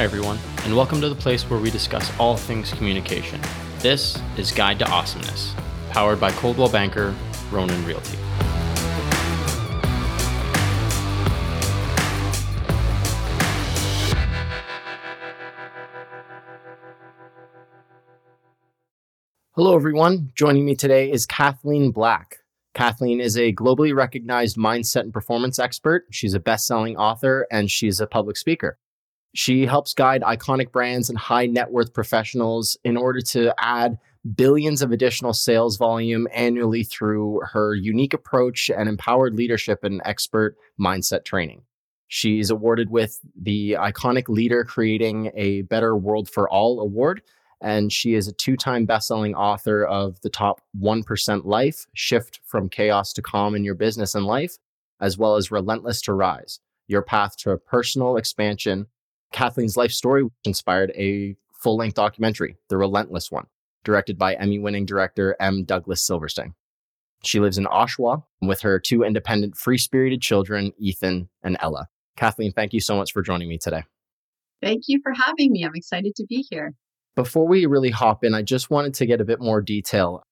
Hi, everyone, and welcome to the place where we discuss all things communication. This is Guide to Awesomeness, powered by Coldwell Banker, Ronan Realty. Hello, everyone. Joining me today is Kathleen Black. Kathleen is a globally recognized mindset and performance expert. She's a best selling author and she's a public speaker. She helps guide iconic brands and high net worth professionals in order to add billions of additional sales volume annually through her unique approach and empowered leadership and expert mindset training. She's awarded with the Iconic Leader Creating a Better World for All award. And she is a two time best-selling author of The Top 1% Life Shift from Chaos to Calm in Your Business and Life, as well as Relentless to Rise Your Path to Personal Expansion Kathleen's life story which inspired a full length documentary, The Relentless One, directed by Emmy winning director M. Douglas Silverstein. She lives in Oshawa with her two independent, free spirited children, Ethan and Ella. Kathleen, thank you so much for joining me today. Thank you for having me. I'm excited to be here. Before we really hop in, I just wanted to get a bit more detail.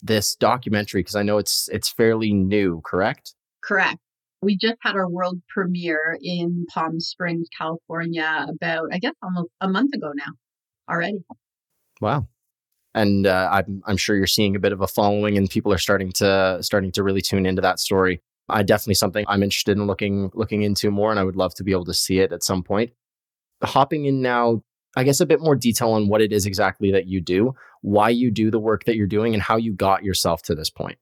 This documentary, because I know it's it's fairly new, correct? Correct. We just had our world premiere in Palm Springs, California, about, I guess, almost a month ago now already. Wow. And uh, I'm, I'm sure you're seeing a bit of a following and people are starting to starting to really tune into that story. I definitely something I'm interested in looking looking into more and I would love to be able to see it at some point. Hopping in now, I guess a bit more detail on what it is exactly that you do, why you do the work that you're doing and how you got yourself to this point.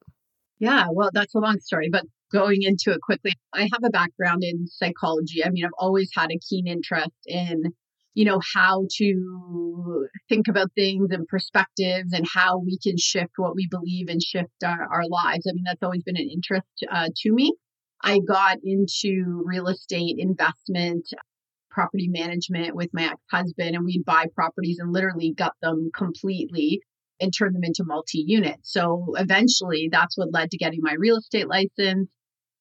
Yeah, well, that's a long story, but going into it quickly, I have a background in psychology. I mean, I've always had a keen interest in, you know, how to think about things and perspectives and how we can shift what we believe and shift our, our lives. I mean, that's always been an interest uh, to me. I got into real estate investment, property management with my ex husband, and we'd buy properties and literally gut them completely and turn them into multi unit. So eventually, that's what led to getting my real estate license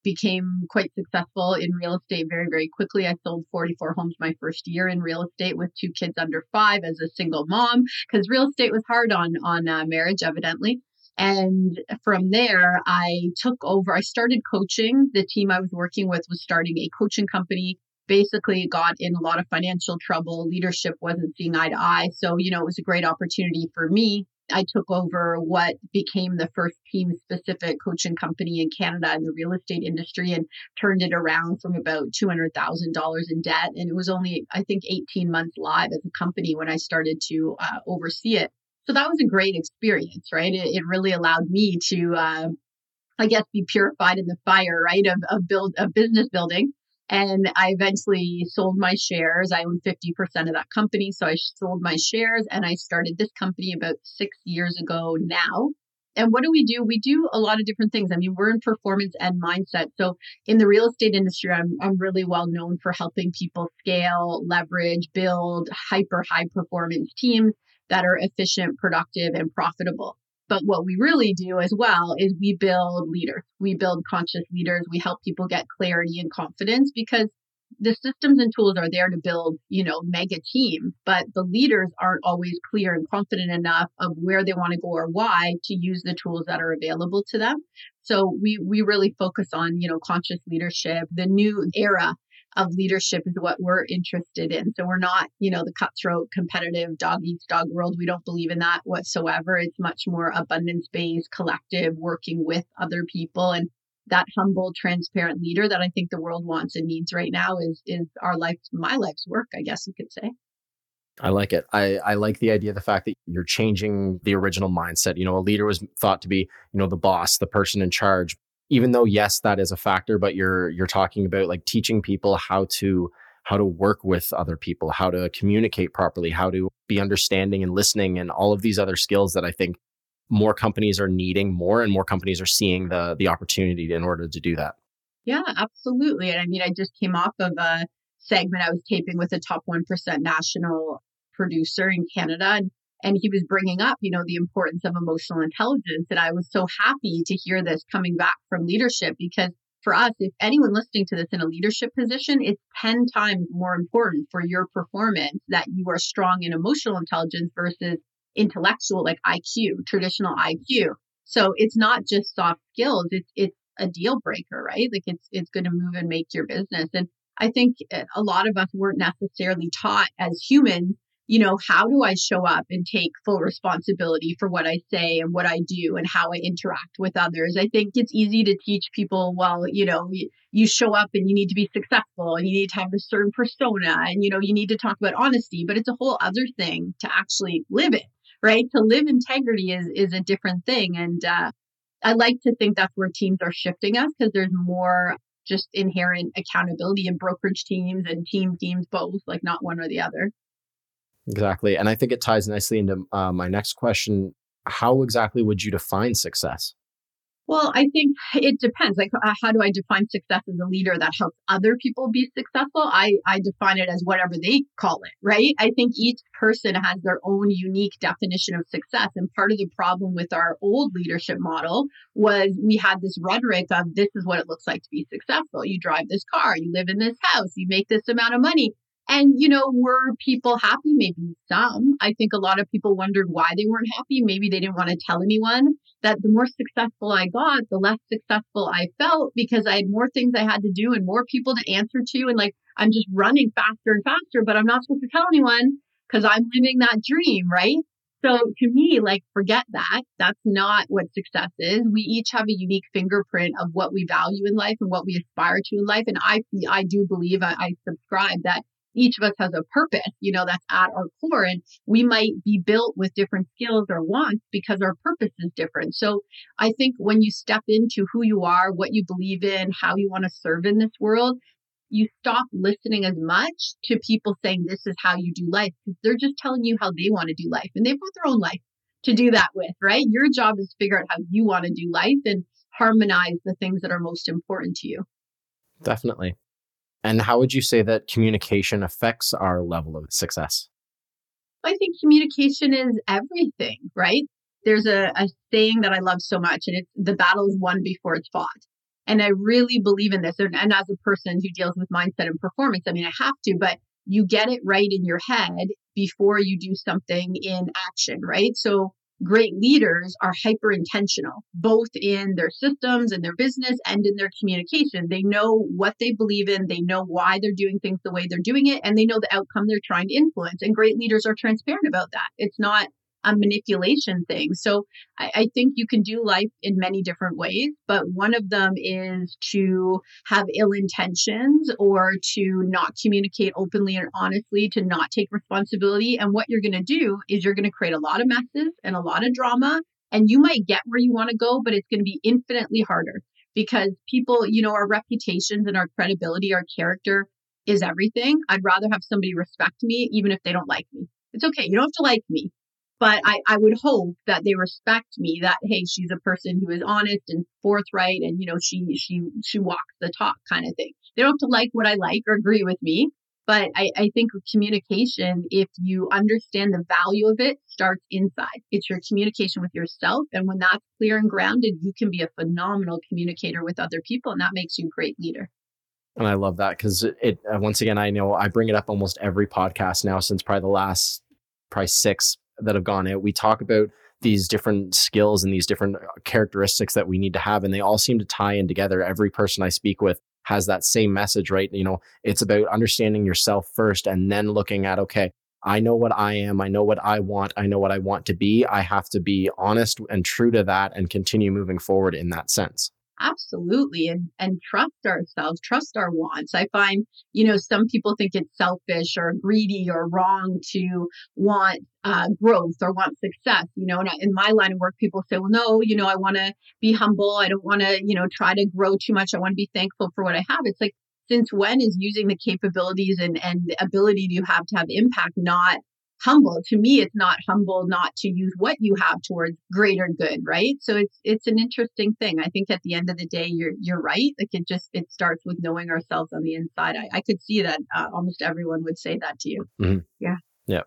became quite successful in real estate very, very quickly. I sold 44 homes my first year in real estate with two kids under five as a single mom because real estate was hard on on uh, marriage, evidently. And from there, I took over. I started coaching. The team I was working with was starting a coaching company. Basically, got in a lot of financial trouble. Leadership wasn't seeing eye to eye. So, you know, it was a great opportunity for me I took over what became the first team specific coaching company in Canada in the real estate industry and turned it around from about $200,000 in debt. And it was only, I think, 18 months live as a company when I started to uh, oversee it. So that was a great experience, right? It, it really allowed me to, uh, I guess, be purified in the fire, right, of, of build of business building and I eventually sold my shares. I own 50% of that company. So I sold my shares and I started this company about six years ago now. And what do we do? We do a lot of different things. I mean, we're in performance and mindset. So in the real estate industry, I'm, I'm really well known for helping people scale, leverage, build hyper high performance teams that are efficient, productive, and profitable. But what we really do as well is we build leaders. We build conscious leaders. We help people get clarity and confidence because the systems and tools are there to build, you know, mega team, but the leaders aren't always clear and confident enough of where they want to go or why to use the tools that are available to them. So we we really focus on, you know, conscious leadership, the new era of leadership is what we're interested in. So we're not, you know, the cutthroat, competitive dog eats dog world. We don't believe in that whatsoever. It's much more abundance based, collective, working with other people. And that humble, transparent leader that I think the world wants and needs right now is is our life, my life's work, I guess you could say. I like it. I, I like the idea, the fact that you're changing the original mindset. You know, a leader was thought to be, you know, the boss, the person in charge even though yes that is a factor but you're you're talking about like teaching people how to how to work with other people how to communicate properly how to be understanding and listening and all of these other skills that i think more companies are needing more and more companies are seeing the the opportunity in order to do that. Yeah absolutely and i mean i just came off of a segment i was taping with a top 1% national producer in canada and and he was bringing up you know the importance of emotional intelligence and i was so happy to hear this coming back from leadership because for us, if anyone listening to this in a leadership position, it's 10 times more important for your performance that you are strong in emotional intelligence versus intellectual, like IQ, traditional IQ. So it's not just soft skills, it's, it's a deal breaker, right? Like it's, it's going to move and make your business. And I think eh, a lot of us weren't necessarily taught as humans you know, how do I show up and take full responsibility for what I say and what I do and how I interact with others? I think it's easy to teach people, well, you know, you, show up and you need to be successful and you need to have a certain persona and, you know, you need to talk about honesty, but it's a whole other thing to actually live it, right? To live integrity is, is a different thing. And, uh, I like to think that's where teams are shifting us because there's more just inherent accountability in brokerage teams and team teams both, like not one or the other. Exactly. And I think it ties nicely into uh, my next question. How exactly would you define success? Well, I think it depends. Like, uh, how do I define success as a leader that helps other people be successful? I, I define it as whatever they call it, right? I think each person has their own unique definition of success. And part of the problem with our old leadership model was we had this rhetoric of this is what it looks like to be successful. You drive this car, you live in this house, you make this amount of money. And, you know, were people happy? Maybe some. I think a lot of people wondered why they weren't happy. Maybe they didn't want to tell anyone that the more successful I got, the less successful I felt because I had more things I had to do and more people to answer to. And like, I'm just running faster and faster, but I'm not supposed to tell anyone because I'm living that dream, right? So to me, like, forget that. That's not what success is. We each have a unique fingerprint of what we value in life and what we aspire to in life. And I, I do believe I, I subscribe that each of us has a purpose, you know, that's at our core. And we might be built with different skills or wants because our purpose is different. So I think when you step into who you are, what you believe in, how you want to serve in this world, you stop listening as much to people saying this is how you do life because they're just telling you how they want to do life and they've got their own life to do that with, right? Your job is to figure out how you want to do life and harmonize the things that are most important to you. Definitely. And how would you say that communication affects our level of success? I think communication is everything, right? There's a, a saying that I love so much, and it's the battle is won before it's fought. And I really believe in this. And, and as a person who deals with mindset and performance, I mean, I have to, but you get it right in your head before you do something in action, right? So great leaders are hyper intentional, both in their systems and their business and in their communication. They know what they believe in, they know why they're doing things the way they're doing it, and they know the outcome they're trying to influence. And great leaders are transparent about that. It's not manipulation thing. So I, I, think you can do life in many different ways, but one of them is to have ill intentions or to not communicate openly and honestly, to not take responsibility. And what you're going to do is you're going to create a lot of messes and a lot of drama. And you might get where you want to go, but it's going to be infinitely harder because people, you know, our reputations and our credibility, our character is everything. I'd rather have somebody respect me, even if they don't like me. It's okay. You don't have to like me, but I, I would hope that they respect me that hey she's a person who is honest and forthright and you know she she she walks the talk kind of thing. They don't have to like what i like or agree with me but I, I think communication if you understand the value of it starts inside. It's your communication with yourself and when that's clear and grounded you can be a phenomenal communicator with other people and that makes you a great leader. And I love that because it, uh, once again, I know I bring it up almost every podcast now since probably the last probably six that have gone out, we talk about these different skills and these different uh, characteristics that we need to have, and they all seem to tie in together. Every person I speak with has that same message, right? You know, it's about understanding yourself first and then looking at, okay, I know what I am. I know what I want. I know what I want to be. I have to be honest and true to that and continue moving forward in that sense absolutely and and trust ourselves trust our wants. I find you know some people think it's selfish or greedy or wrong to want uh, growth or want success you know and in my line of work people say well no you know i want to be humble. I don't want to you know try to grow too much. I want to be thankful for what i have. It's like since when is using the capabilities and and ability you have to have impact not humble. To me it's not humble not to use what you have towards greater good right? So it's it's an interesting thing. I think at the end of the day you're you're right. Like it just it starts with knowing ourselves on the inside. I, I could see that uh, almost everyone would say that to you. Mm-hmm. yeah. Yeah.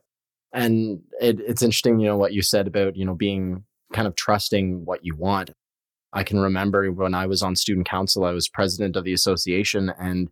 And it, it's interesting you know what you said about you know being kind of trusting what you want. I can remember when I was on student council, I was president of the association and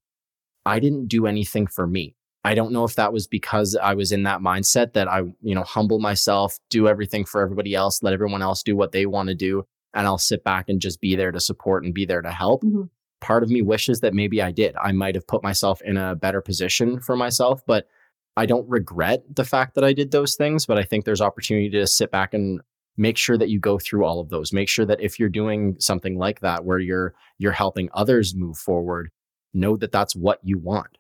I didn't do anything for me. I don't know if that was because I was in that mindset that I, you know, humble myself, do everything for everybody else, let everyone else do what they want to do, and I'll sit back and just be there to support and be there to help. Mm-hmm. Part of me wishes that maybe I did. I might have put myself in a better position for myself, but I don't regret the fact that I did those things, but I think there's opportunity to sit back and make sure that you go through all of those. Make sure that if you're doing something like that where you're you're helping others move forward, know that that's what you want.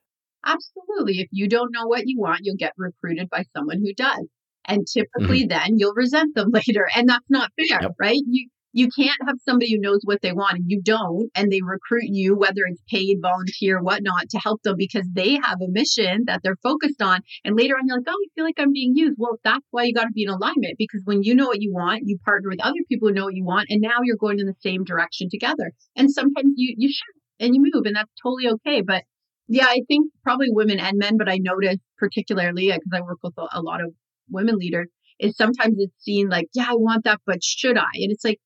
Absolutely. If you don't know what you want, you'll get recruited by someone who does. And typically mm-hmm. then you'll resent them later. And that's not fair, yep. right? You you can't have somebody who knows what they want and you don't, and they recruit you, whether it's paid, volunteer, whatnot, to help them because they have a mission that they're focused on. And later on, you're like, oh, I feel like I'm being used. Well, that's why you got to be in alignment because when you know what you want, you partner with other people who know what you want, and now you're going in the same direction together. And sometimes you you should and you move, and that's totally okay. But yeah, I think probably women and men, but I notice particularly uh, because I work with a lot of women leaders, is sometimes it's seen like, yeah, I want that, but should I? And it's like,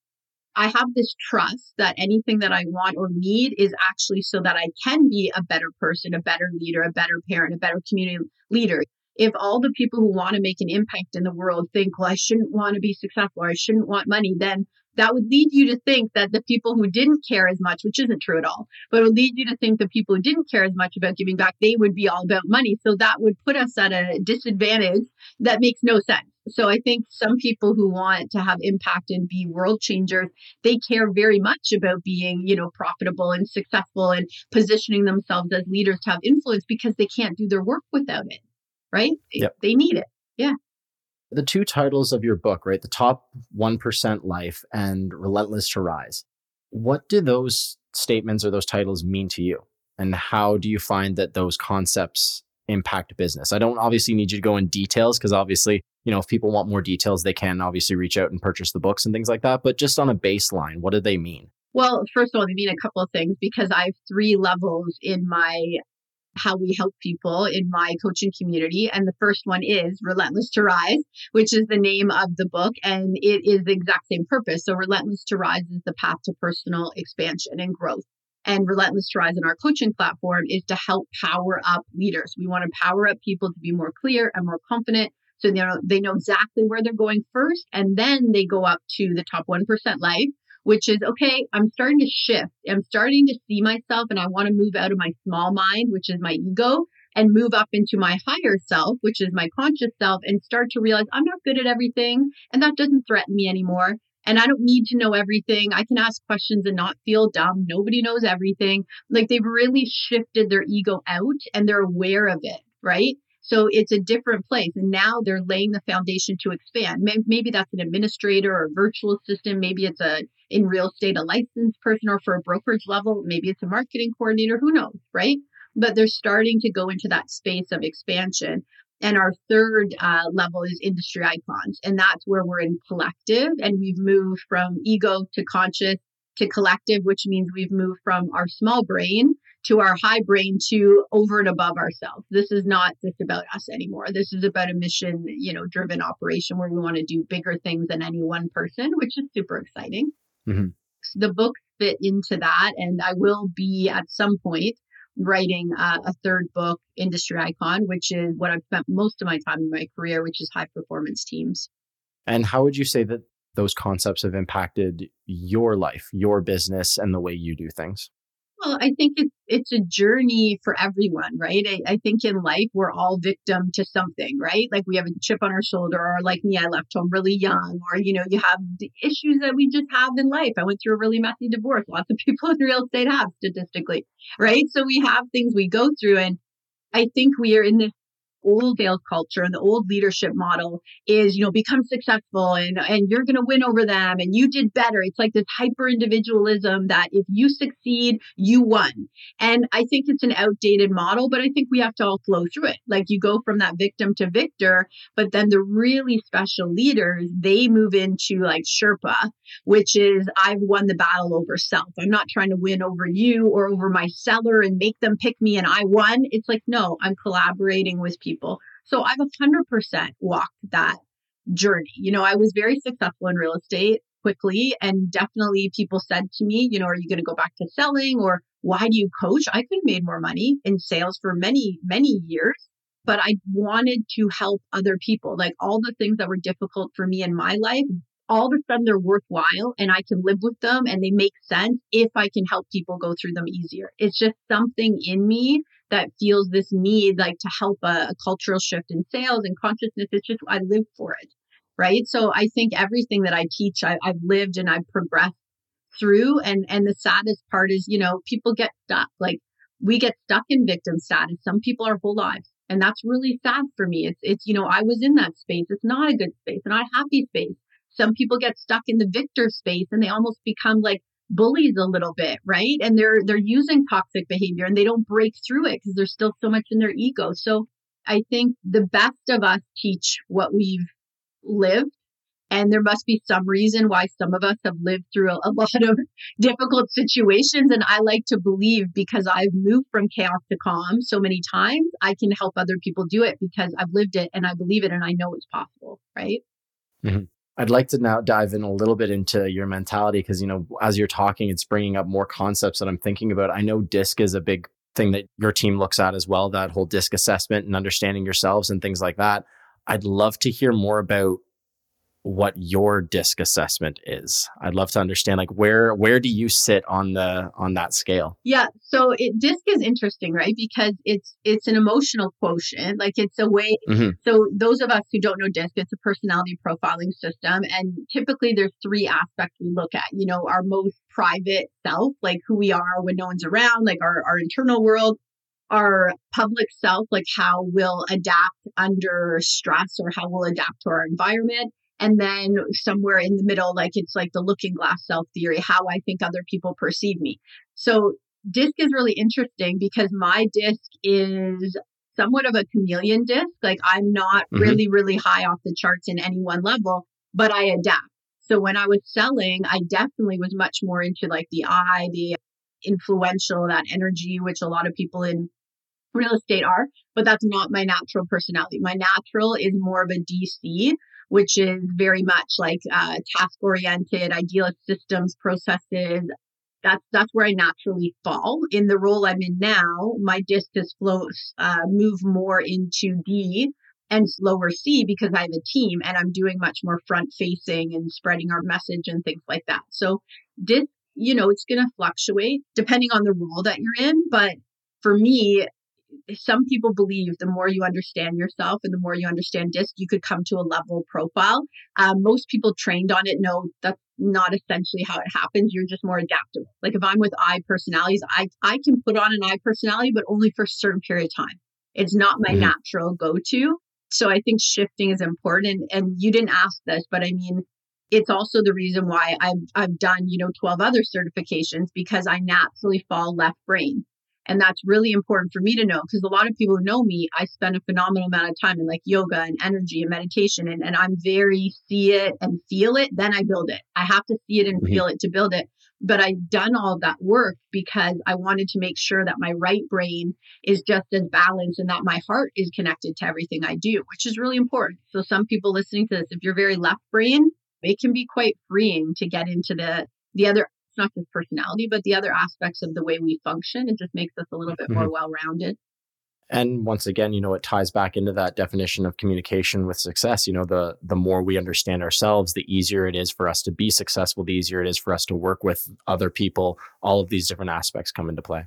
I have this trust that anything that I want or need is actually so that I can be a better person, a better leader, a better parent, a better community leader. If all the people who want to make an impact in the world think, well, I shouldn't want to be successful or I shouldn't want money, then that would lead you to think that the people who didn't care as much, which isn't true at all, but it would lead you to think the people who didn't care as much about giving back, they would be all about money. So that would put us at a disadvantage that makes no sense. So I think some people who want to have impact and be world changers, they care very much about being, you know, profitable and successful and positioning themselves as leaders to have influence because they can't do their work without it. Right? Yep. They need it. Yeah the two titles of your book, right? The top 1% life and relentless to rise. What do those statements or those titles mean to you? And how do you find that those concepts impact business? I don't obviously need you to go in details because obviously, you know, if people want more details, they can obviously reach out and purchase the books and things like that. But just on a baseline, what do they mean? Well, first of all, they mean a couple of things because I have three levels in my how we help people in my coaching community. And the first one is Relentless to Rise, which is the name of the book. And it is the exact same purpose. So, Relentless to Rise is the path to personal expansion and growth. And Relentless to Rise in our coaching platform is to help power up leaders. We want to power up people to be more clear and more confident. So they know, they know exactly where they're going first, and then they go up to the top 1% life which is okay, I'm starting to shift. I'm starting to see myself and I want to move out of my small mind, which is my ego, and move up into my higher self, which is my conscious self, and start to realize I'm not good at everything and that doesn't threaten me anymore. And I don't need to know everything. I can ask questions and not feel dumb. Nobody knows everything. Like they've really shifted their ego out and they're aware of it, right? So it's a different place. And now they're laying the foundation to expand. Maybe that's an administrator or a virtual assistant. Maybe it's a in real estate, a licensed person or for a brokerage level. Maybe it's a marketing coordinator. Who knows? Right. But they're starting to go into that space of expansion. And our third uh, level is industry icons. And that's where we're in collective and we've moved from ego to conscious to collective, which means we've moved from our small brain to our high brain to over and above ourselves. This is not just about us anymore. This is about a mission, you know, driven operation where we want to do bigger things than any one person, which is super exciting. Mm-hmm. The book fit into that, and I will be at some point writing uh, a third book, Industry Icon, which is what I've spent most of my time in my career, which is high performance teams. And how would you say that those concepts have impacted your life, your business, and the way you do things? Well, I think it's it's a journey for everyone, right? I, I, think in life we're all victim to something, right? Like we have a chip on our shoulder, or like me, I left home really young, or you know, you have the issues that we just have in life. I went through a really messy divorce. Lots of people in real estate have statistically, right? So we have things we go through, and I think we are in this old sales culture and the old leadership model is, you know, become successful and, and you're going to win over them and you did better. It's like this hyper individualism that if you succeed, you won. And I think it's an outdated model, but I think we have to all flow through it. Like you go from that victim to victor, but then the really special leaders, they move into like Sherpa, which is I've won the battle over self. I'm not trying to win over you or over my seller and make them pick me and I won. It's like, no, I'm collaborating with people people. So I've 100% walked that journey. You know, I was very successful in real estate. quickly. And definitely people said to me, you know, are you going to go back to selling or why do you coach? I could have made more money in sales for many, many years, but I wanted to help other people. Like all the things that were difficult for me in my life, all of a sudden they're worthwhile and I can live with them and they make sense if I can help people go through them easier. It's just something in me that feels this need like to help a, a cultural shift in sales and consciousness. It's just, I live for it. Right. So I think everything that I teach, I, I've lived and I've progressed through. And, and the saddest part is, you know, people get stuck. Like we get stuck in victim status. Some people our whole lives. And that's really sad for me. It's, it's, you know, I was in that space. It's not a good space, not a happy space. Some people get stuck in the victor space and they almost become like bullies a little bit, right? And they're they're using toxic behavior and they don't break through it because there's still so much in their ego. So I think the best of us teach what we've lived. And there must be some reason why some of us have lived through a, lot of difficult situations. And I like to believe because I've moved from chaos to calm so many times, I can help other people do it because I've lived it and I believe it and I know it's possible. Right. Mm-hmm. I'd like to now dive in a little bit into your mentality because, you know, as you're talking, it's bringing up more concepts that I'm thinking about. I know DISC is a big thing that your team looks at as well, that whole DISC assessment and understanding yourselves and things like that. I'd love to hear more about what your disc assessment is. I'd love to understand like where where do you sit on the on that scale? Yeah so it disc is interesting right? Because it's it's an emotional quotient like it's a way mm-hmm. so those of us who don't know disc it's a personality profiling system and typically there's three aspects we look at. You know our most private self like who we are when no one's around like our, our internal world our public self, like how we'll adapt under stress or how we'll adapt to our environment and then somewhere in the middle like it's like the looking glass self theory how i think other people perceive me. So disc is really interesting because my disc is somewhat of a chameleon disc. Like i'm not mm-hmm. really really high off the charts in any one level but i adapt. So when i was selling i definitely was much more into like the i the influential that energy which a lot of people in real estate are but that's not my natural personality my natural is more of a dc which is very much like uh, task oriented, idealist systems, processes. That's that's where I naturally fall. In the role I'm in now, my has flows uh, move more into D and slower C because I have a team and I'm doing much more front facing and spreading our message and things like that. So disc, you know, it's going to fluctuate depending on the role that you're in. But for me, some people believe the more you understand yourself and the more you understand disc, you could come to a level profile. Um, most people trained on it know that's not essentially how it happens. You're just more adaptable. Like if I'm with I personalities, I, I can put on an I personality, but only for a certain period of time. It's not my mm-hmm. natural go to. So I think shifting is important. And, and you didn't ask this, but I mean, it's also the reason why I've, I've done, you know, 12 other certifications because I naturally fall left brain. And that's really important for me to know because a lot of people who know me, I spend a phenomenal amount of time in like yoga and energy and meditation. And, and I'm very see it and feel it, then I build it. I have to see it and mm-hmm. feel it to build it. But I've done all that work because I wanted to make sure that my right brain is just as balanced and that my heart is connected to everything I do, which is really important. So some people listening to this, if you're very left brain, it can be quite freeing to get into the the other not just personality, but the other aspects of the way we function. It just makes us a little bit mm-hmm. more well rounded. And once again, you know, it ties back into that definition of communication with success. You know, the the more we understand ourselves, the easier it is for us to be successful, the easier it is for us to work with other people. All of these different aspects come into play.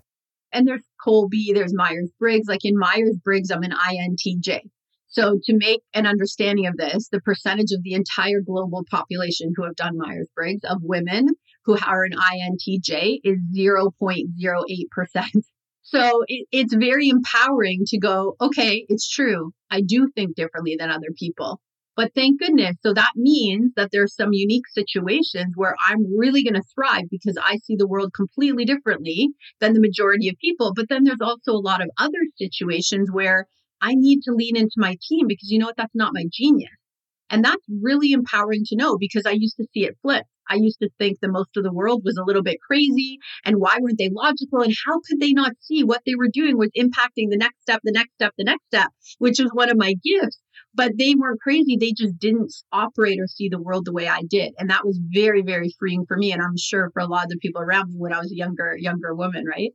And there's Kolbe, there's Myers Briggs. Like in Myers Briggs, I'm an INTJ. So, to make an understanding of this, the percentage of the entire global population who have done Myers Briggs of women who are an INTJ is 0.08%. So it, it's very empowering to go, okay, it's true. I do think differently than other people. But thank goodness. So that means that there's some unique situations where I'm really going to thrive because I see the world completely differently than the majority of people. But then there's also a lot of other situations where I need to lean into my team because you know what? That's not my genius. And that's really empowering to know because I used to see it flip. I used to think that most of the world was a little bit crazy and why weren't they logical and how could they not see what they were doing was impacting the next step, the next step, the next step, which is one of my gifts. But they weren't crazy. They just didn't operate or see the world the way I did. And that was very, very freeing for me. And I'm sure for a lot of the people around me when I was a younger, younger woman, right?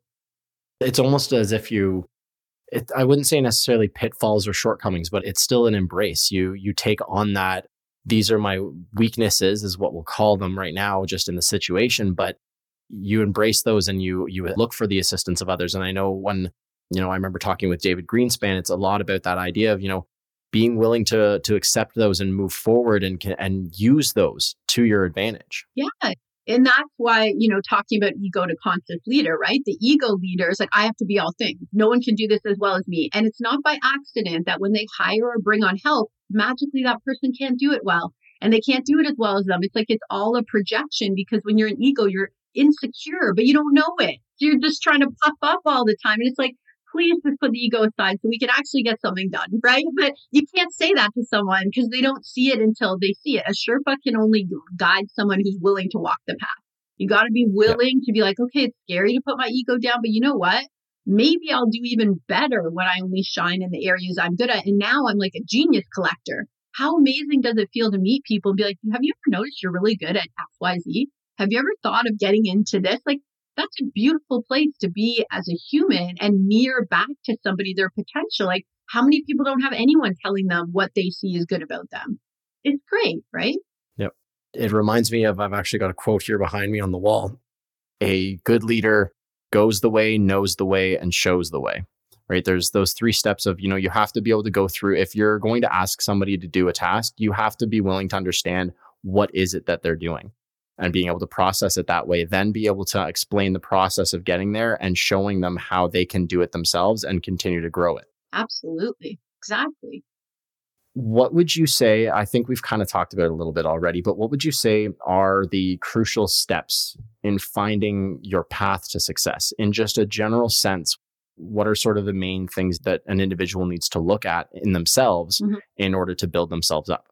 It's almost as if you it, I wouldn't say necessarily pitfalls or shortcomings, but it's still an embrace. You you take on that. These are my weaknesses, is what we'll call them right now, just in the situation. But you embrace those and you you look for the assistance of others. And I know when you know I remember talking with David Greenspan, it's a lot about that idea of you know being willing to to accept those and move forward and and use those to your advantage. Yeah, and that's why, you know, talking about ego to conscious leader, right? The ego leader is like, I have to be all things. No one can do this as well as me. And it's not by accident that when they hire or bring on help, magically that person can't do it well. And they can't do it as well as them. It's like it's all a projection because when you're an ego, you're insecure, but you don't know it. You're just trying to puff up all the time. And it's like, please just put the ego aside so we can actually get something done, right? But you can't say that to someone because they don't see it until they see it. A Sherpa can only guide someone who's willing to walk the path. You got to be willing to be like, okay, it's scary to put my ego down, but you know what? Maybe I'll do even better when I only shine in the areas I'm good at. And now I'm like a genius collector. How amazing does it feel to meet people and be like, have you ever noticed you're really good at XYZ? Have you ever thought of getting into this? Like, that's a beautiful place to be as a human and mirror back to somebody their potential. Like, how many people don't have anyone telling them what they see is good about them? It's great, right? Yep. It reminds me of I've actually got a quote here behind me on the wall. A good leader goes the way, knows the way, and shows the way. Right. There's those three steps of, you know, you have to be able to go through. If you're going to ask somebody to do a task, you have to be willing to understand what is it that they're doing and being able to process it that way, then be able to explain the process of getting there and showing them how they can do it themselves and continue to grow it. Absolutely. Exactly. What would you say? I think we've kind of talked about it a little bit already, but what would you say are the crucial steps in finding your path to success in just a general sense? What are sort of the main things that an individual needs to look at in themselves mm-hmm. in order to build themselves up?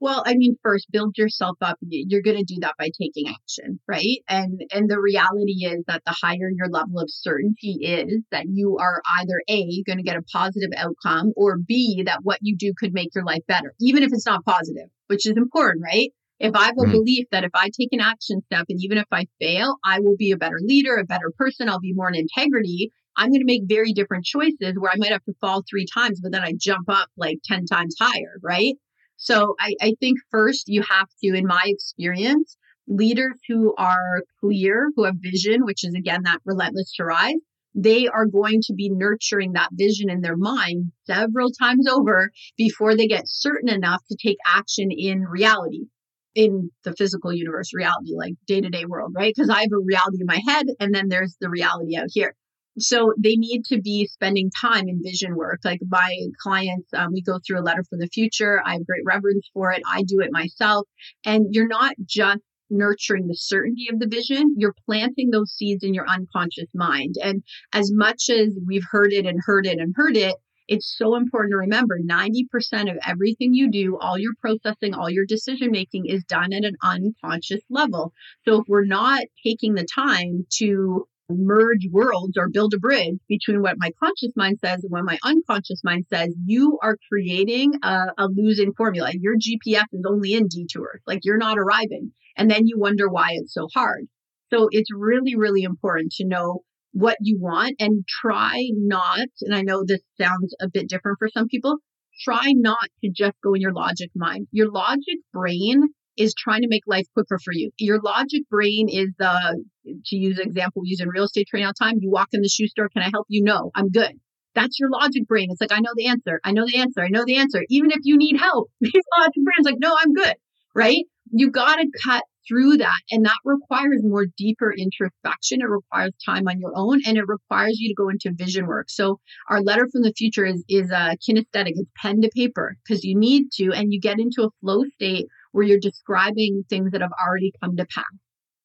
Well, I mean, first build yourself up. You're going to do that by taking action, right? And and the reality is that the higher your level of certainty is that you are either A going to get a positive outcome or B that what you do could make your life better, even if it's not positive, which is important, right? If I have a mm-hmm. belief that if I take an action step and even if I fail, I will be a better leader, a better person, I'll be more in integrity, I'm going to make very different choices where I might have to fall three times, but then I jump up like 10 times higher, right? So I, I think first you have to, in my experience, leaders who are clear, who have vision, which is again that relentless to rise, they are going to be nurturing that vision in their mind several times over before they get certain enough to take action in reality in the physical universe reality like day-to-day world right? Because i have a reality in my head and then there's the reality out here so they need to be spending time in vision work. Like my clients, um, we go through a letter for the future. I have great reverence for it. I do it myself. And you're not just nurturing the certainty of the vision, you're planting those seeds in your unconscious mind. And as much as we've heard it and heard it and heard it, it's so important to remember 90% of everything you do, all your processing, all your decision making is done at an unconscious level. So if we're not taking the time to merge worlds or build a bridge between what my conscious mind says and what my unconscious mind says, you are creating a, a, losing formula. Your GPS is only in detours, like you're not arriving. And then you wonder why it's so hard. So it's really, really important to know what you want and try not, and I know this sounds a bit different for some people, try not to just go in your logic mind. Your logic brain is trying to make life quicker for you. Your logic brain is the, to use an example we use in real estate training all the time, you walk in the shoe store, can I help you? No, I'm good. That's your logic brain. It's like, I know the answer. I know the answer. I know the answer. Even if you need help, your logic brain's like, no, I'm good. Right? You got to cut through that. And that requires more deeper introspection. It requires time on your own and it requires you to go into vision work. So our letter from the future is, is a kinesthetic. It's pen to paper because you need to, and you get into a flow state where you're describing things that have already come to pass.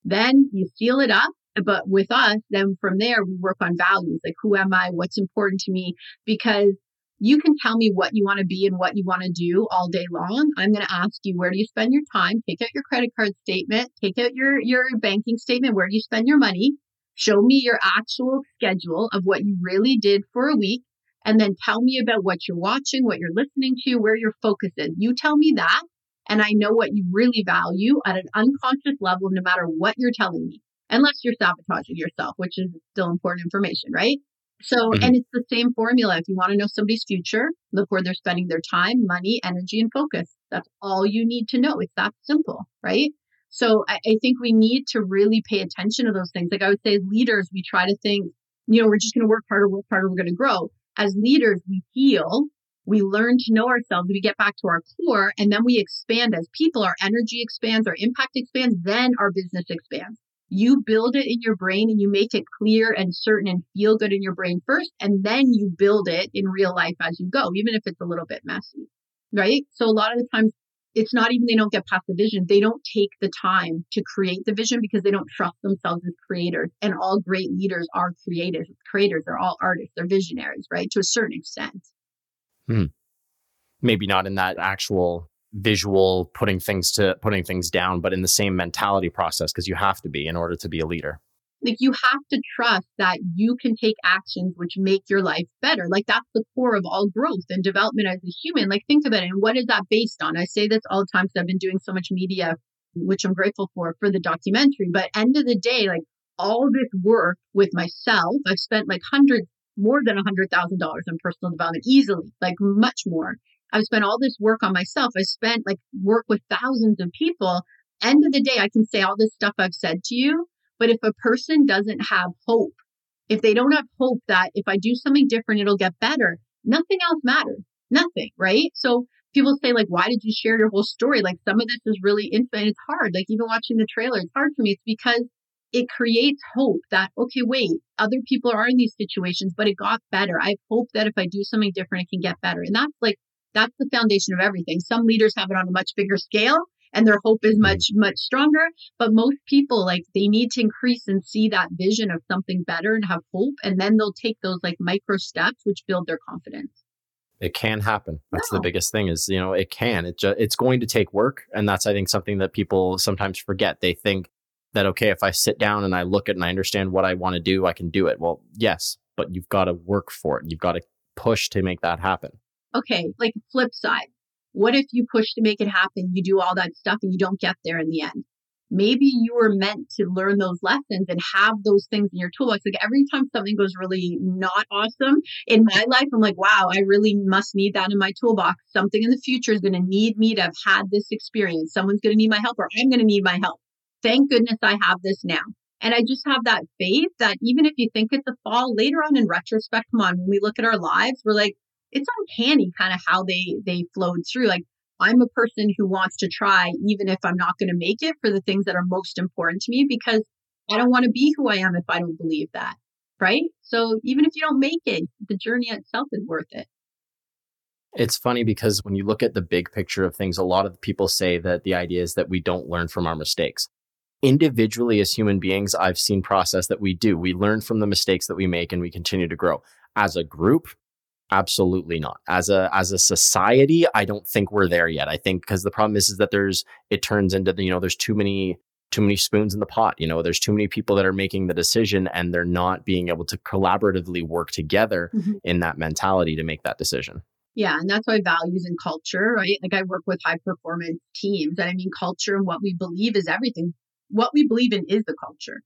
Then you seal it up. But with us, then from there, we work on values like who am I? What's important to me? Because you can tell me what you want to be and what you want to do all day long. I'm going to ask you, where do you spend your time? Take out your credit card statement, take out your, your banking statement. Where do you spend your money? Show me your actual schedule of what you really did for a week. And then tell me about what you're watching, what you're listening to, where your focus is. You tell me that. And I know what you really value at an unconscious level, no matter what you're telling me, unless you're sabotaging yourself, which is still important information, right? So, mm-hmm. and it's the same formula. If you want to know somebody's future, look where they're spending their time, money, energy, and focus. That's all you need to know. It's that simple, right? So I, I think we need to really pay attention to those things. Like I would say, as leaders, we try to think, you know, we're just going to work harder, work harder, we're going to grow. As leaders, we heal, we learn to know ourselves, we get back to our core, and then we expand as people. Our energy expands, our impact expands, then our business expands you build it in your brain and you make it clear and certain and feel good in your brain first and then you build it in real life as you go even if it's a little bit messy right? So a lot of the times it's not even they don't get past the vision. They don't take the time to create the vision because they don't trust themselves as creators and all great leaders are creators creators. They're all artists. They're visionaries right? To a certain extent. Hmm. maybe not in that actual visual putting things to putting things down but in the same mentality process because you have to be in order to be a leader. Like you have to trust that you can take actions which make your life better. Like that's the core of all growth and development as a human. Like think of it and what is that based on? I say this all the time because i've been doing so much media which i'm grateful for for the documentary but end of the day like all this work with myself i've spent like hundreds more than a hundred thousand dollars on personal development easily like much more I've spent all this work on myself. I spent like work with thousands of people. End of the day, I can say all this stuff I've said to you. But if a person doesn't have hope, if they don't have hope that if I do something different, it'll get better, nothing else matters. Nothing, right? So people say, like, why did you share your whole story? Like, some of this is really infinite. It's hard. Like, even watching the trailer, it's hard for me. It's because it creates hope that, okay, wait, other people are in these situations, but it got better. I hope that if I do something different, it can get better. And that's like that's the foundation of everything. Some leaders have it on a much bigger scale and their hope is much, mm-hmm. much stronger. But most people, like, they need to increase and see that vision of something better and have hope. And then they'll take those like micro steps, which build their confidence. It can happen. That's the biggest thing is, you know, it can. It ju- it's going to take work. And that's, I think, something that people sometimes forget. They think that, okay, if I sit down and I look at and I understand what I want to do, I can do it. Well, yes, but you've got to work for it. You've got to push to make that happen okay, like flip side. What if you push to make it happen? You do all that stuff and you don't get there in the end. Maybe you were meant to learn those lessons and have those things in your toolbox. Like every time something goes really not awesome in my life, I'm like, wow, I really must need that in my toolbox. Something in the future is going to need me to have had this experience. Someone's going to need my help or I'm going to need my help. Thank goodness I have this now. And I just have that faith that even if you think it's a fall later on in retrospect, come on, when we look at our lives, we're like, it's uncanny kind of how they they flowed through like i'm a person who wants to try even if i'm not going to make it for the things that are most important to me because i don't want to be who i am if i don't believe that right? So even if you don't make it the journey itself is worth it. It's funny because when you look at the big picture of things a lot of people say that the idea is that we don't learn from our mistakes. Individually as human beings i've seen process that we do. We learn from the mistakes that we make and we continue to grow. As a group absolutely not. As a as a society i don't think we're there yet. I think because the problem is is that there's it turns into the, you know there's too many too many spoons in the pot you know? There's too many people that are making the decision and they're not being able to collaboratively work together mm-hmm. in that mentality to make that decision. Yeah and that's why values and culture right? Like i work with high performance teams and i mean culture and what we believe is everything. What we believe in is the culture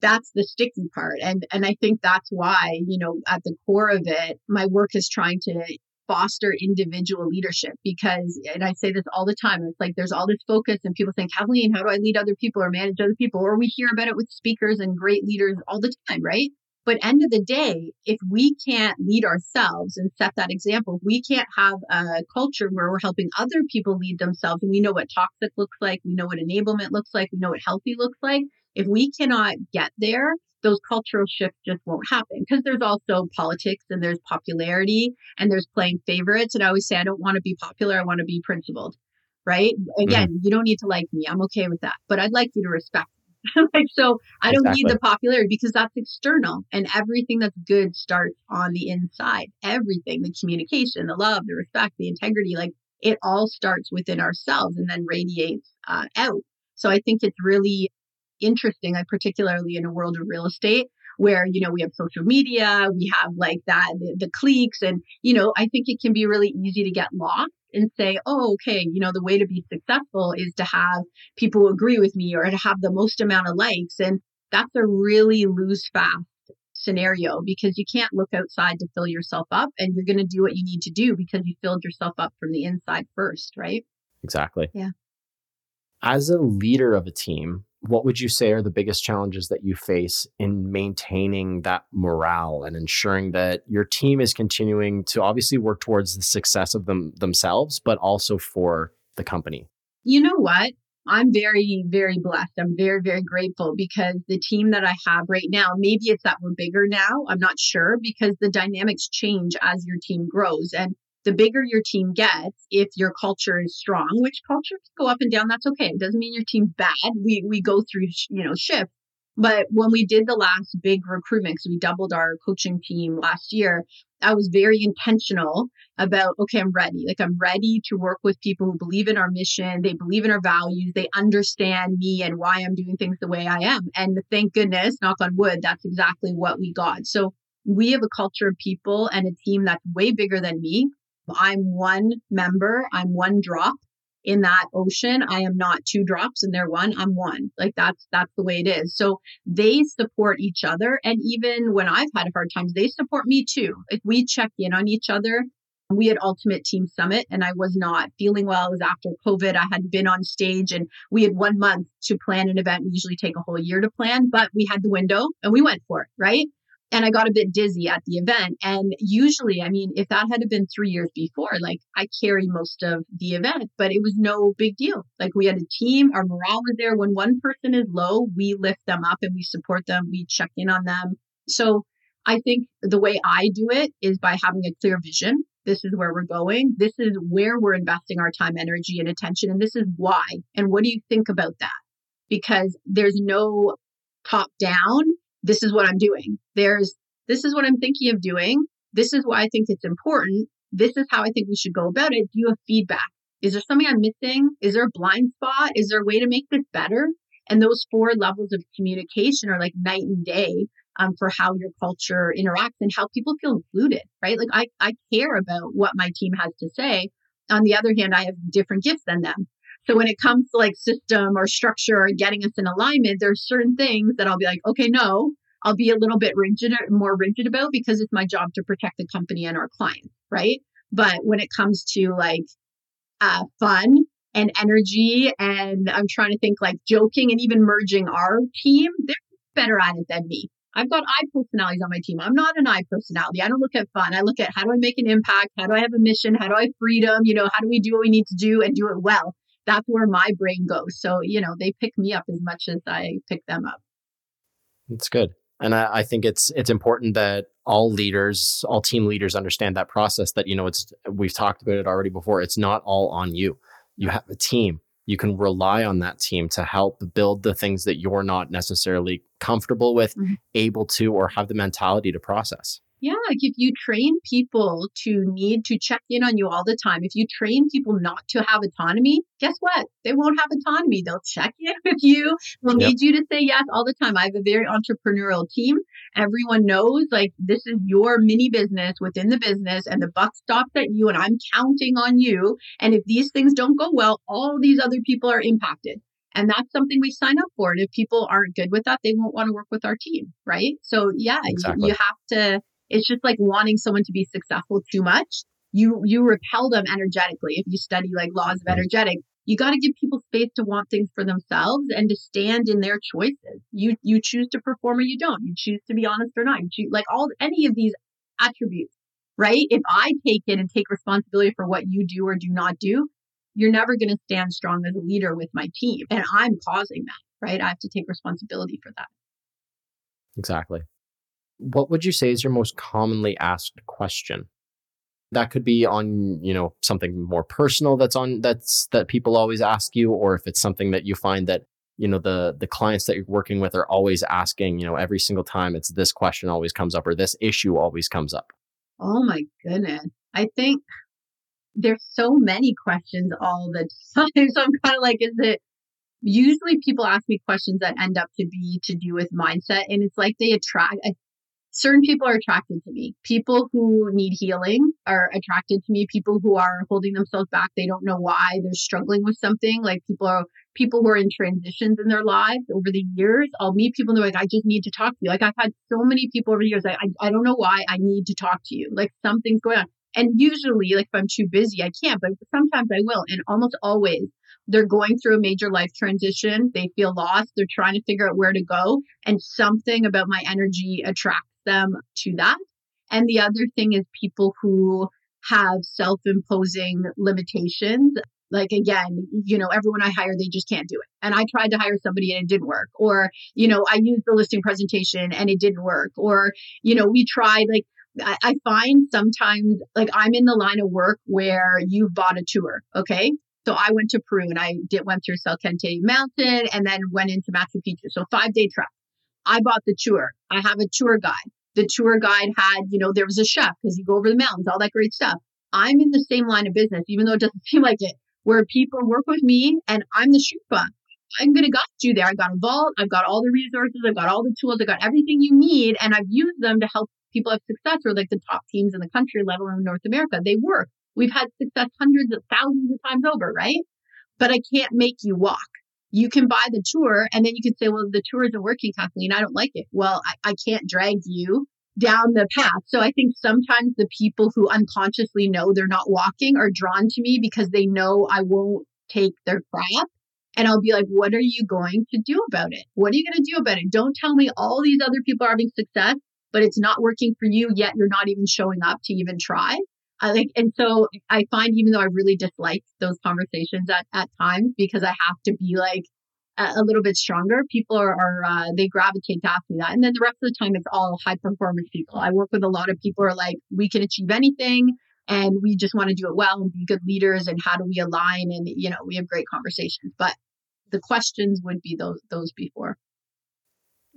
that's the sticky part. And and i think that's why you know at the core of it my work is trying to foster individual leadership because and i say this all the time it's like there's all this focus and people saying kathleen how do i lead other people or manage other people? Or we hear about it with speakers and great leaders all the time right? But end of the day if we can't lead ourselves and set that example we can't have a culture where we're helping other people lead themselves and we know what toxic looks like we know what enablement looks like we know what healthy looks like if we cannot get there, those cultural shifts just won't happen because there's also politics and there's popularity and there's playing favorites. And I always say, I don't want to be popular. I want to be principled, right? Again, mm-hmm. you don't need to like me. I'm okay with that, but I'd like you to respect me. like, so I don't exactly. need the popularity because that's external and everything that's good starts on the inside. Everything, the communication, the love, the respect, the integrity, like it all starts within ourselves and then radiates uh, out. So I think it's really interesting, like particularly in a world of real estate where you know we have social media we have like that the, the cliques and you know i think it can be really easy to get lost and say, oh, okay, you know, the way to be successful is to have people agree with me or to have the most amount of likes. And that's a really lose fast scenario because you can't look outside to fill yourself up and you're going to do what you need to do because you filled yourself up from the inside first, right? Exactly. Yeah. As a leader of a team, what would you say are the biggest challenges that you face in maintaining that morale and ensuring that your team is continuing to obviously work towards the success of them themselves but also for the company? You know what? I'm very very blessed. I'm very very grateful because the team that i have right now maybe it's that we're bigger now i'm not sure because the dynamics change as your team grows. And the bigger your team gets, if your culture is strong, which cultures go up and down, that's okay. It doesn't mean your team's bad. We we go through you know shifts. But when we did the last big recruitment, because we doubled our coaching team last year, I was very intentional about okay, I'm ready. Like I'm ready to work with people who believe in our mission, they believe in our values, they understand me and why I'm doing things the way I am. And thank goodness, knock on wood, that's exactly what we got. So we have a culture of people and a team that's way bigger than me I'm one member, I'm one drop in that ocean. I am not two drops and they're one, I'm one. Like that's that's the way it is. So they support each other and even when I've had a hard times, they support me too. Like we check in on each other. We had Ultimate Team Summit and I was not feeling well. It was after COVID. I had been on stage and we had one month to plan an event. We usually take a whole year to plan, but we had the window and we went for it, right? And I got a bit dizzy at the event. And usually, I mean, if that had been three years before, like I carry most of the event, but it was no big deal. Like we had a team, our morale was there. When one person is low, we lift them up and we support them, we check in on them. So I think the way I do it is by having a clear vision. This is where we're going. This is where we're investing our time, energy, and attention. And this is why. And what do you think about that? Because there's no top down this is what I'm doing. There's, this is what I'm thinking of doing. This is why I think it's important. This is how I think we should go about it. Do you have feedback? Is there something I'm missing? Is there a blind spot? Is there a way to make this better? And those four levels of communication are like night and day um, for how your culture interacts and how people feel included, right? Like I, I care about what my team has to say. On the other hand, I have different gifts than them. So when it comes to like system or structure or getting us in alignment, there's certain things that I'll be like, okay, no, I'll be a little bit rigid, more rigid about because it's my job to protect the company and our clients, right? But when it comes to like uh, fun and energy, and I'm trying to think like joking and even merging our team, they're better at it than me. I've got I personalities on my team. I'm not an I personality. I don't look at fun. I look at how do I make an impact? How do I have a mission? How do I freedom? You know, how do we do what we need to do and do it well? That's where my brain goes. So, you know, they pick me up as much as I pick them up. That's good. And I, I, think it's it's important that all leaders, all team leaders understand that process that, you know, it's we've talked about it already before. It's not all on you. You have a team. You can rely on that team to help build the things that you're not necessarily comfortable with, mm-hmm. able to, or have the mentality to process. Yeah, like if you train people to need to check in on you all the time, if you train people not to have autonomy, guess what? They won't have autonomy. They'll check in with you. They'll yep. need you to say yes all the time. I have a very entrepreneurial team. Everyone knows like this is your mini business within the business and the buck stops at you and I'm counting on you. And if these things don't go well, all these other people are impacted. And that's something we sign up for. And if people aren't good with that, they won't want to work with our team. Right. So yeah, exactly. you, you have to it's just like wanting someone to be successful too much. You you repel them energetically. If you study like laws of energetic, you got to give people space to want things for themselves and to stand in their choices. You you choose to perform or you don't. You choose to be honest or not. You choose, like all any of these attributes, right? If I take it and take responsibility for what you do or do not do, you're never going to stand strong as a leader with my team, and I'm causing that, right? I have to take responsibility for that. Exactly what would you say is your most commonly asked question? That could be on, you know, something more personal that's on that's that people always ask you, or if it's something that you find that you know the the clients that you're working with are always asking you know every single time it's this question always comes up or this issue always comes up. Oh my goodness. I think there's so many questions all the time. So i'm kind of like is it usually people ask me questions that end up to be to do with mindset and it's like they attract certain people are attracted to me. People who need healing are attracted to me. People who are holding themselves back, they don't know why they're struggling with something. Like people are people who are in transitions in their lives over the years. I'll meet people and they're like, I just need to talk to you. Like I've had so many people over the years. I, I, I don't know why I need to talk to you. Like something's going on. And usually, like if I'm too busy, I can't, but sometimes I will. And almost always, they're going through a major life transition. They feel lost. They're trying to figure out where to go. And something about my energy attracts them to that. And the other thing is people who have self imposing limitations. Like again, you know, everyone I hire, they just can't do it. And I tried to hire somebody and it didn't work. Or, you know, I used the listing presentation and it didn't work. Or, you know, we tried like I, find sometimes like I'm in the line of work where you've bought a tour. Okay. So I went to Peru and I did went through Salkantay Mountain and then went into Machu Picchu. So five day trek. I bought the tour. I have a tour guide. The tour guide had, you know, there was a chef because you go over the mountains, all that great stuff. I'm in the same line of business, even though it doesn't seem like it, where people work with me and I'm the Sherpa. I'm going to guide you there. I got a vault. I've got all the resources. I've got all the tools. I've got everything you need. And I've used them to help people have success or like the top teams in the country, let alone North America. They work. We've had success hundreds of thousands of times over, right? But I can't make you walk you can buy the tour and then you can say, well, the tour isn't working, Kathleen. I don't like it. Well, I, I can't drag you down the path. So I think sometimes the people who unconsciously know they're not walking are drawn to me because they know I won't take their crap. And I'll be like, what are you going to do about it? What are you going to do about it? Don't tell me all these other people are having success, but it's not working for you yet. You're not even showing up to even try. I like, and so I find even though I really dislike those conversations at, at times because I have to be like a, a little bit stronger, people are, are uh, they gravitate to ask me that. And then the rest of the time, it's all high performance people. I work with a lot of people who are like, we can achieve anything and we just want to do it well and be good leaders. And how do we align? And, you know, we have great conversations, but the questions would be those, those before.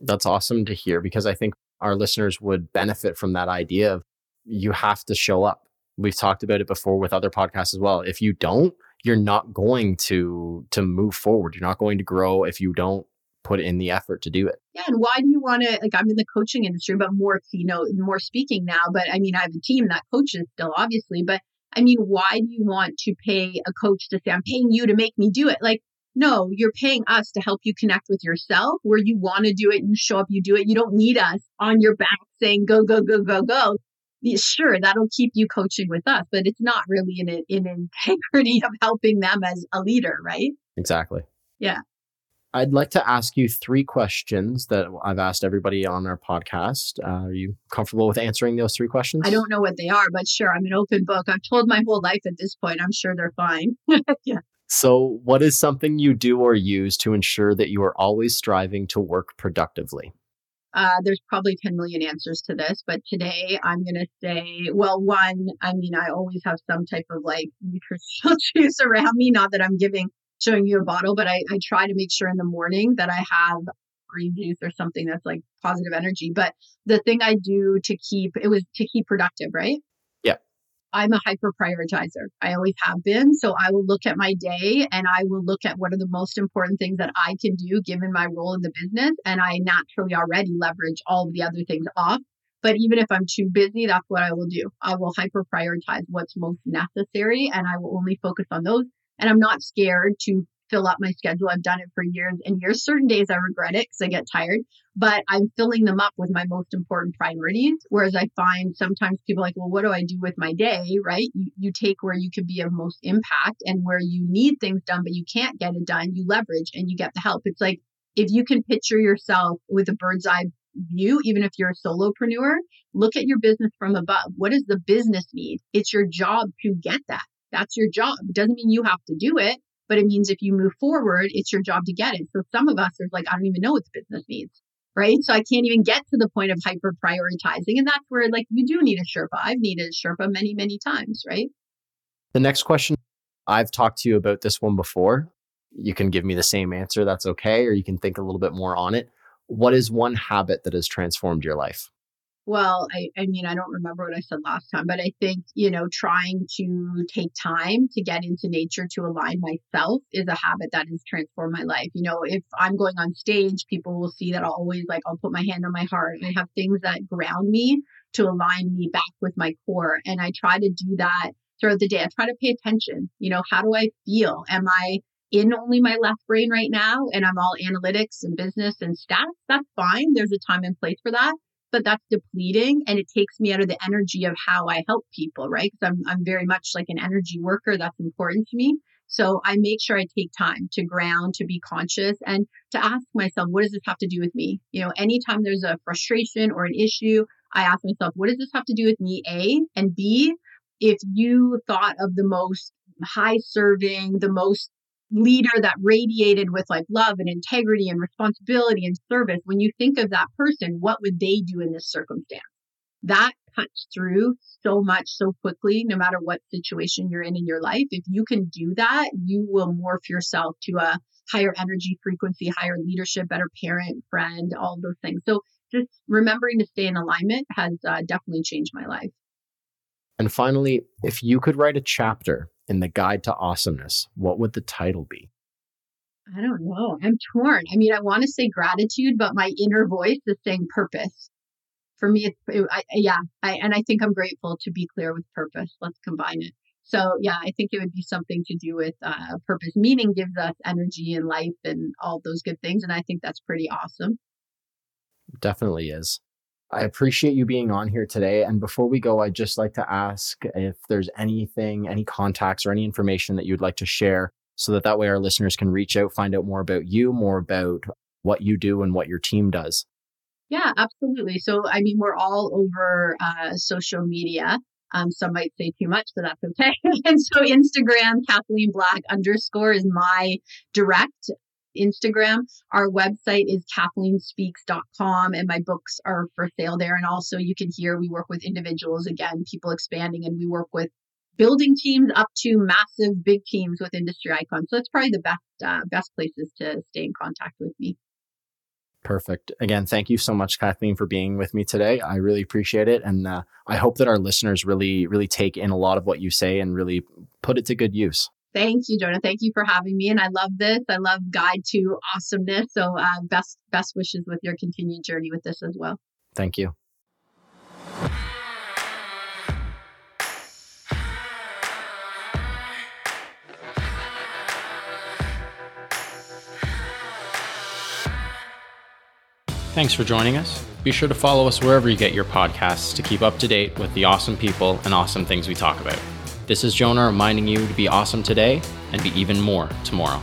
That's awesome to hear because I think our listeners would benefit from that idea of you have to show up We've talked about it before with other podcasts as well. If you don't, you're not going to to move forward. You're not going to grow if you don't put in the effort to do it. Yeah, and why do you want to like I'm in the coaching industry, but more you know, more speaking now. But I mean, I have a team that coaches still, obviously. But I mean, why do you want to pay a coach to say I'm paying you to make me do it? Like, no, you're paying us to help you connect with yourself. Where you want to do it, you show up, you do it. You don't need us on your back saying go, go, go, go, go sure that'll keep you coaching with us but it's not really in in integrity of helping them as a leader right? Exactly. Yeah. I'd like to ask you three questions that i've asked everybody on our podcast. Uh, are you comfortable with answering those three questions? I don't know what they are but sure i'm an open book. I've told my whole life at this point i'm sure they're fine. Yeah. So what is something you do or use to ensure that you are always striving to work productively uh, there's probably 10 million answers to this, but today I'm going to say, well, one, I mean, I always have some type of like nutritional juice around me. Not that I'm giving, showing you a bottle, but I, I try to make sure in the morning that I have green juice or something that's like positive energy. But the thing I do to keep, it was to keep productive, right? I'm a hyper prioritizer. I always have been. So I will look at my day and I will look at what are the most important things that I can do given my role in the business. And I naturally already leverage all the other things off. But even if I'm too busy, that's what I will do. I will hyper prioritize what's most necessary and I will only focus on those. And I'm not scared to fill up my schedule. I've done it for years and years. Certain days I regret it because I get tired, but I'm filling them up with my most important priorities. Whereas I find sometimes people like, well, what do I do with my day? Right? You, you take where you can be of most impact and where you need things done, but you can't get it done. You leverage and you get the help. It's like if you can picture yourself with a bird's eye view, even if you're a solopreneur, look at your business from above. What does the business need? It's your job to get that. That's your job. It doesn't mean you have to do it, but it means if you move forward, it's your job to get it. So some of us are like, I don't even know what the business needs. Right. So I can't even get to the point of hyper prioritizing. And that's where like you do need a Sherpa. I've needed a Sherpa many, many times. Right. The next question I've talked to you about this one before. You can give me the same answer. That's okay. Or you can think a little bit more on it. What is one habit that has transformed your life? Well, I, I mean, I don't remember what I said last time, but I think, you know, trying to take time to get into nature to align myself is a habit that has transformed my life. You know, if I'm going on stage, people will see that I'll always like, I'll put my hand on my heart and I have things that ground me to align me back with my core. And I try to do that throughout the day. I try to pay attention. You know, how do I feel? Am I in only my left brain right now and I'm all analytics and business and stats? That's fine. There's a time and place for that but that's depleting and it takes me out of the energy of how I help people, right? Because I'm, I'm very much like an energy worker. That's important to me. So I make sure I take time to ground, to be conscious, and to ask myself, what does this have to do with me? You know, anytime there's a frustration or an issue, I ask myself, what does this have to do with me? A and B, if you thought of the most high serving, the most leader that radiated with like love and integrity and responsibility and service, when you think of that person, what would they do in this circumstance? That cuts through so much so quickly, no matter what situation you're in in your life. If you can do that, you will morph yourself to a higher energy frequency, higher leadership, better parent, friend, all those things. So just remembering to stay in alignment has uh, definitely changed my life. And finally, if you could write a chapter in the Guide to Awesomeness, what would the title be? I don't know. I'm torn. I mean, I want to say gratitude, but my inner voice is saying purpose. For me, it's it, I, yeah, I, and I think I'm grateful to be clear with purpose. Let's combine it. So yeah, I think it would be something to do with uh, purpose. Meaning gives us energy and life and all those good things, and I think that's pretty awesome. Definitely is. I appreciate you being on here today. And before we go, I'd just like to ask if there's anything, any contacts or any information that you'd like to share so that that way our listeners can reach out, find out more about you, more about what you do and what your team does. Yeah, absolutely. So, I mean, we're all over uh, social media. Um, some might say too much, so that's okay. and so Instagram, Kathleen Black underscore is my direct Instagram. Our website is kathleenspeaks.com and my books are for sale there. And also you can hear we work with individuals again, people expanding and we work with building teams up to massive big teams with industry icons. So it's probably the best uh, best places to stay in contact with me. Perfect. Again, thank you so much, Kathleen, for being with me today. I really appreciate it, and uh, I hope that our listeners really, really take in a lot of what you say and really put it to good use. Thank you, Jonah. Thank you for having me. And I love this. I love Guide to Awesomeness. So uh, best best wishes with your continued journey with this as well. Thank you. Thanks for joining us. Be sure to follow us wherever you get your podcasts to keep up to date with the awesome people and awesome things we talk about. This is Jonah reminding you to be awesome today and be even more tomorrow.